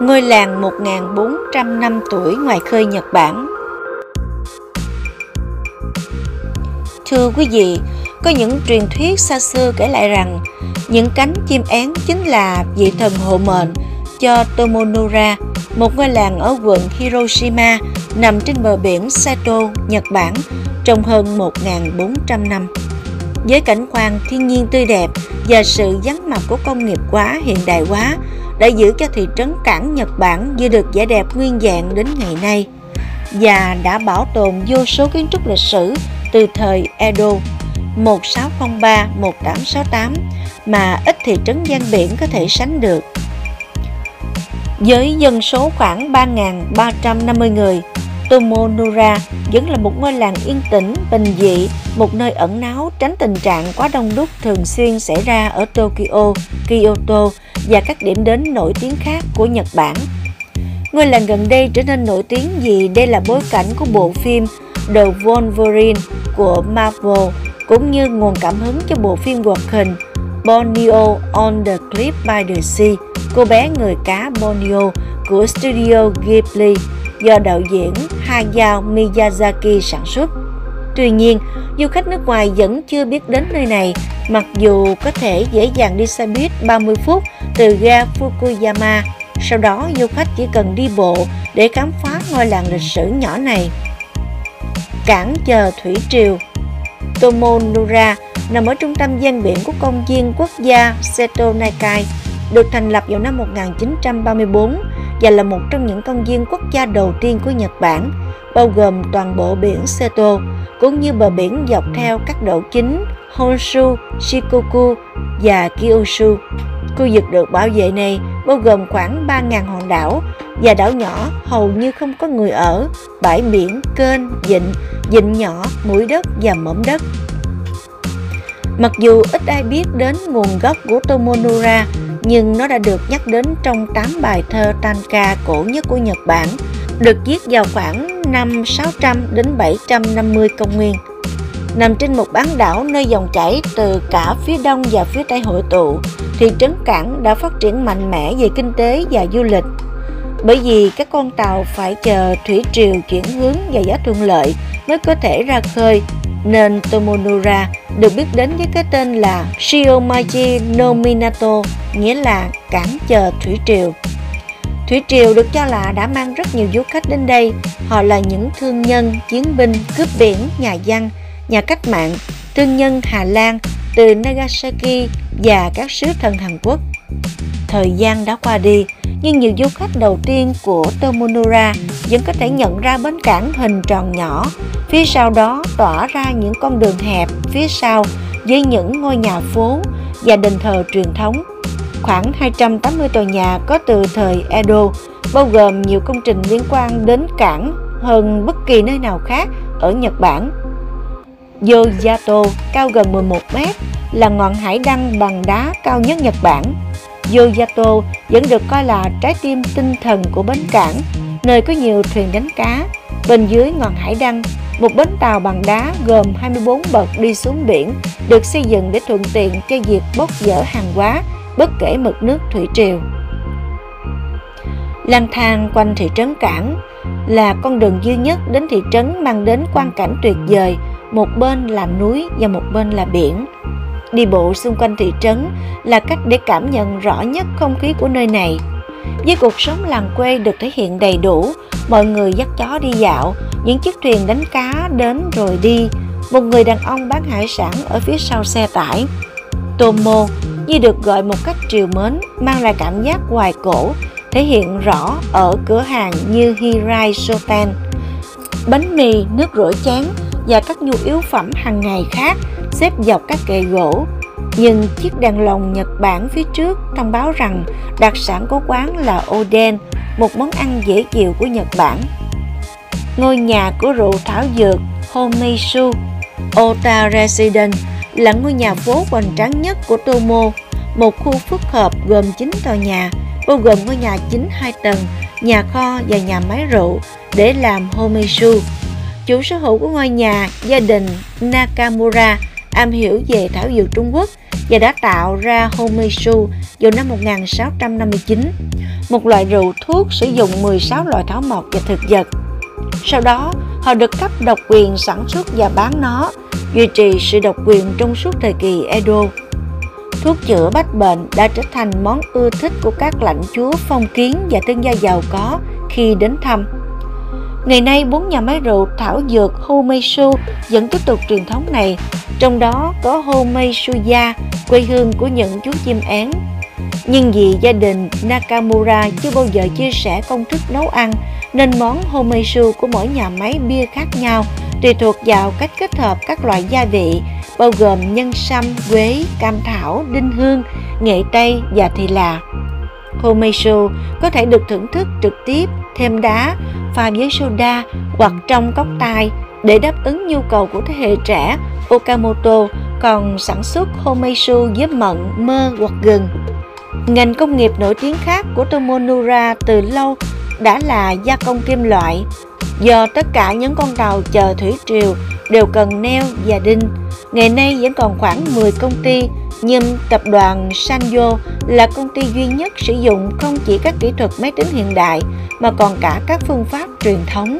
ngôi làng 1.400 năm tuổi ngoài khơi Nhật Bản. Thưa quý vị, có những truyền thuyết xa xưa kể lại rằng những cánh chim én chính là vị thần hộ mệnh cho Tomonura, một ngôi làng ở quận Hiroshima nằm trên bờ biển Saito, Nhật Bản trong hơn 1.400 năm. Với cảnh quan thiên nhiên tươi đẹp và sự vắng mặt của công nghiệp quá hiện đại quá đã giữ cho thị trấn cảng Nhật Bản giữ được vẻ đẹp nguyên dạng đến ngày nay và đã bảo tồn vô số kiến trúc lịch sử từ thời Edo 1603-1868 mà ít thị trấn gian biển có thể sánh được. Với dân số khoảng 3.350 người, Tomonura vẫn là một ngôi làng yên tĩnh, bình dị, một nơi ẩn náu tránh tình trạng quá đông đúc thường xuyên xảy ra ở Tokyo, Kyoto và các điểm đến nổi tiếng khác của Nhật Bản. Ngôi làng gần đây trở nên nổi tiếng vì đây là bối cảnh của bộ phim The Wolverine của Marvel cũng như nguồn cảm hứng cho bộ phim hoạt hình Borneo on the Cliff by the Sea, cô bé người cá Borneo của Studio Ghibli do đạo diễn Hayao Miyazaki sản xuất. Tuy nhiên, du khách nước ngoài vẫn chưa biết đến nơi này, mặc dù có thể dễ dàng đi xe buýt 30 phút từ ga Fukuyama. Sau đó, du khách chỉ cần đi bộ để khám phá ngôi làng lịch sử nhỏ này. Cảng chờ thủy triều Tomonura nằm ở trung tâm gian biển của công viên quốc gia Seto Naikai, được thành lập vào năm 1934 và là một trong những công viên quốc gia đầu tiên của Nhật Bản, bao gồm toàn bộ biển Seto, cũng như bờ biển dọc theo các đảo chính Honshu, Shikoku và Kyushu. Khu vực được bảo vệ này bao gồm khoảng 3.000 hòn đảo và đảo nhỏ hầu như không có người ở, bãi biển, kênh, vịnh, vịnh nhỏ, mũi đất và mỏm đất. Mặc dù ít ai biết đến nguồn gốc của Tomonura, nhưng nó đã được nhắc đến trong 8 bài thơ tanka cổ nhất của Nhật Bản, được viết vào khoảng năm 600 đến 750 công nguyên. Nằm trên một bán đảo nơi dòng chảy từ cả phía đông và phía tây hội tụ, thị trấn cảng đã phát triển mạnh mẽ về kinh tế và du lịch. Bởi vì các con tàu phải chờ thủy triều chuyển hướng và giá thuận lợi mới có thể ra khơi, nên Tomonura được biết đến với cái tên là Shiomaji no Minato, nghĩa là cảng chờ thủy triều. Thủy triều được cho là đã mang rất nhiều du khách đến đây. Họ là những thương nhân, chiến binh, cướp biển, nhà văn, nhà cách mạng, thương nhân Hà Lan từ Nagasaki và các sứ thần Hàn Quốc. Thời gian đã qua đi, nhưng nhiều du khách đầu tiên của Tomonura vẫn có thể nhận ra bến cảng hình tròn nhỏ, phía sau đó tỏa ra những con đường hẹp phía sau với những ngôi nhà phố và đền thờ truyền thống. Khoảng 280 tòa nhà có từ thời Edo, bao gồm nhiều công trình liên quan đến cảng hơn bất kỳ nơi nào khác ở Nhật Bản. Yoyato cao gần 11 mét, là ngọn hải đăng bằng đá cao nhất Nhật Bản. Yoyato vẫn được coi là trái tim tinh thần của bến cảng, nơi có nhiều thuyền đánh cá. Bên dưới ngọn hải đăng, một bến tàu bằng đá gồm 24 bậc đi xuống biển được xây dựng để thuận tiện cho việc bốc dỡ hàng hóa bất kể mực nước thủy triều. Lang thang quanh thị trấn cảng là con đường duy nhất đến thị trấn mang đến quang cảnh tuyệt vời, một bên là núi và một bên là biển. Đi bộ xung quanh thị trấn là cách để cảm nhận rõ nhất không khí của nơi này. Với cuộc sống làng quê được thể hiện đầy đủ, mọi người dắt chó đi dạo, những chiếc thuyền đánh cá đến rồi đi, một người đàn ông bán hải sản ở phía sau xe tải. Tomo như được gọi một cách triều mến mang lại cảm giác hoài cổ thể hiện rõ ở cửa hàng như Hirai Shoten. Bánh mì, nước rửa chén và các nhu yếu phẩm hàng ngày khác xếp dọc các kệ gỗ. Nhưng chiếc đèn lồng Nhật Bản phía trước thông báo rằng đặc sản của quán là oden, một món ăn dễ chịu của Nhật Bản. Ngôi nhà của rượu thảo dược Homeishu Ota Residence là ngôi nhà phố hoành tráng nhất của Tomo, một khu phức hợp gồm 9 tòa nhà, bao gồm ngôi nhà chính 2 tầng, nhà kho và nhà máy rượu để làm Homeishu. Chủ sở hữu của ngôi nhà, gia đình Nakamura, am hiểu về thảo dược Trung Quốc và đã tạo ra Homesu vào năm 1659, một loại rượu thuốc sử dụng 16 loại thảo mộc và thực vật. Sau đó, họ được cấp độc quyền sản xuất và bán nó, duy trì sự độc quyền trong suốt thời kỳ Edo. Thuốc chữa bách bệnh đã trở thành món ưa thích của các lãnh chúa phong kiến và thương gia giàu có khi đến thăm. Ngày nay, bốn nhà máy rượu thảo dược Homeisu vẫn tiếp tục truyền thống này, trong đó có Homeisuya, quê hương của những chú chim én. Nhưng vì gia đình Nakamura chưa bao giờ chia sẻ công thức nấu ăn, nên món Homeisu của mỗi nhà máy bia khác nhau tùy thuộc vào cách kết hợp các loại gia vị, bao gồm nhân sâm, quế, cam thảo, đinh hương, nghệ tây và thì là. Homeisu có thể được thưởng thức trực tiếp, thêm đá, pha với soda hoặc trong cốc tai để đáp ứng nhu cầu của thế hệ trẻ. Okamoto còn sản xuất Homeisu với mận, mơ hoặc gừng. Ngành công nghiệp nổi tiếng khác của Tomonura từ lâu đã là gia công kim loại. Do tất cả những con tàu chờ thủy triều đều cần neo và đinh, ngày nay vẫn còn khoảng 10 công ty nhưng tập đoàn Sanyo là công ty duy nhất sử dụng không chỉ các kỹ thuật máy tính hiện đại mà còn cả các phương pháp truyền thống.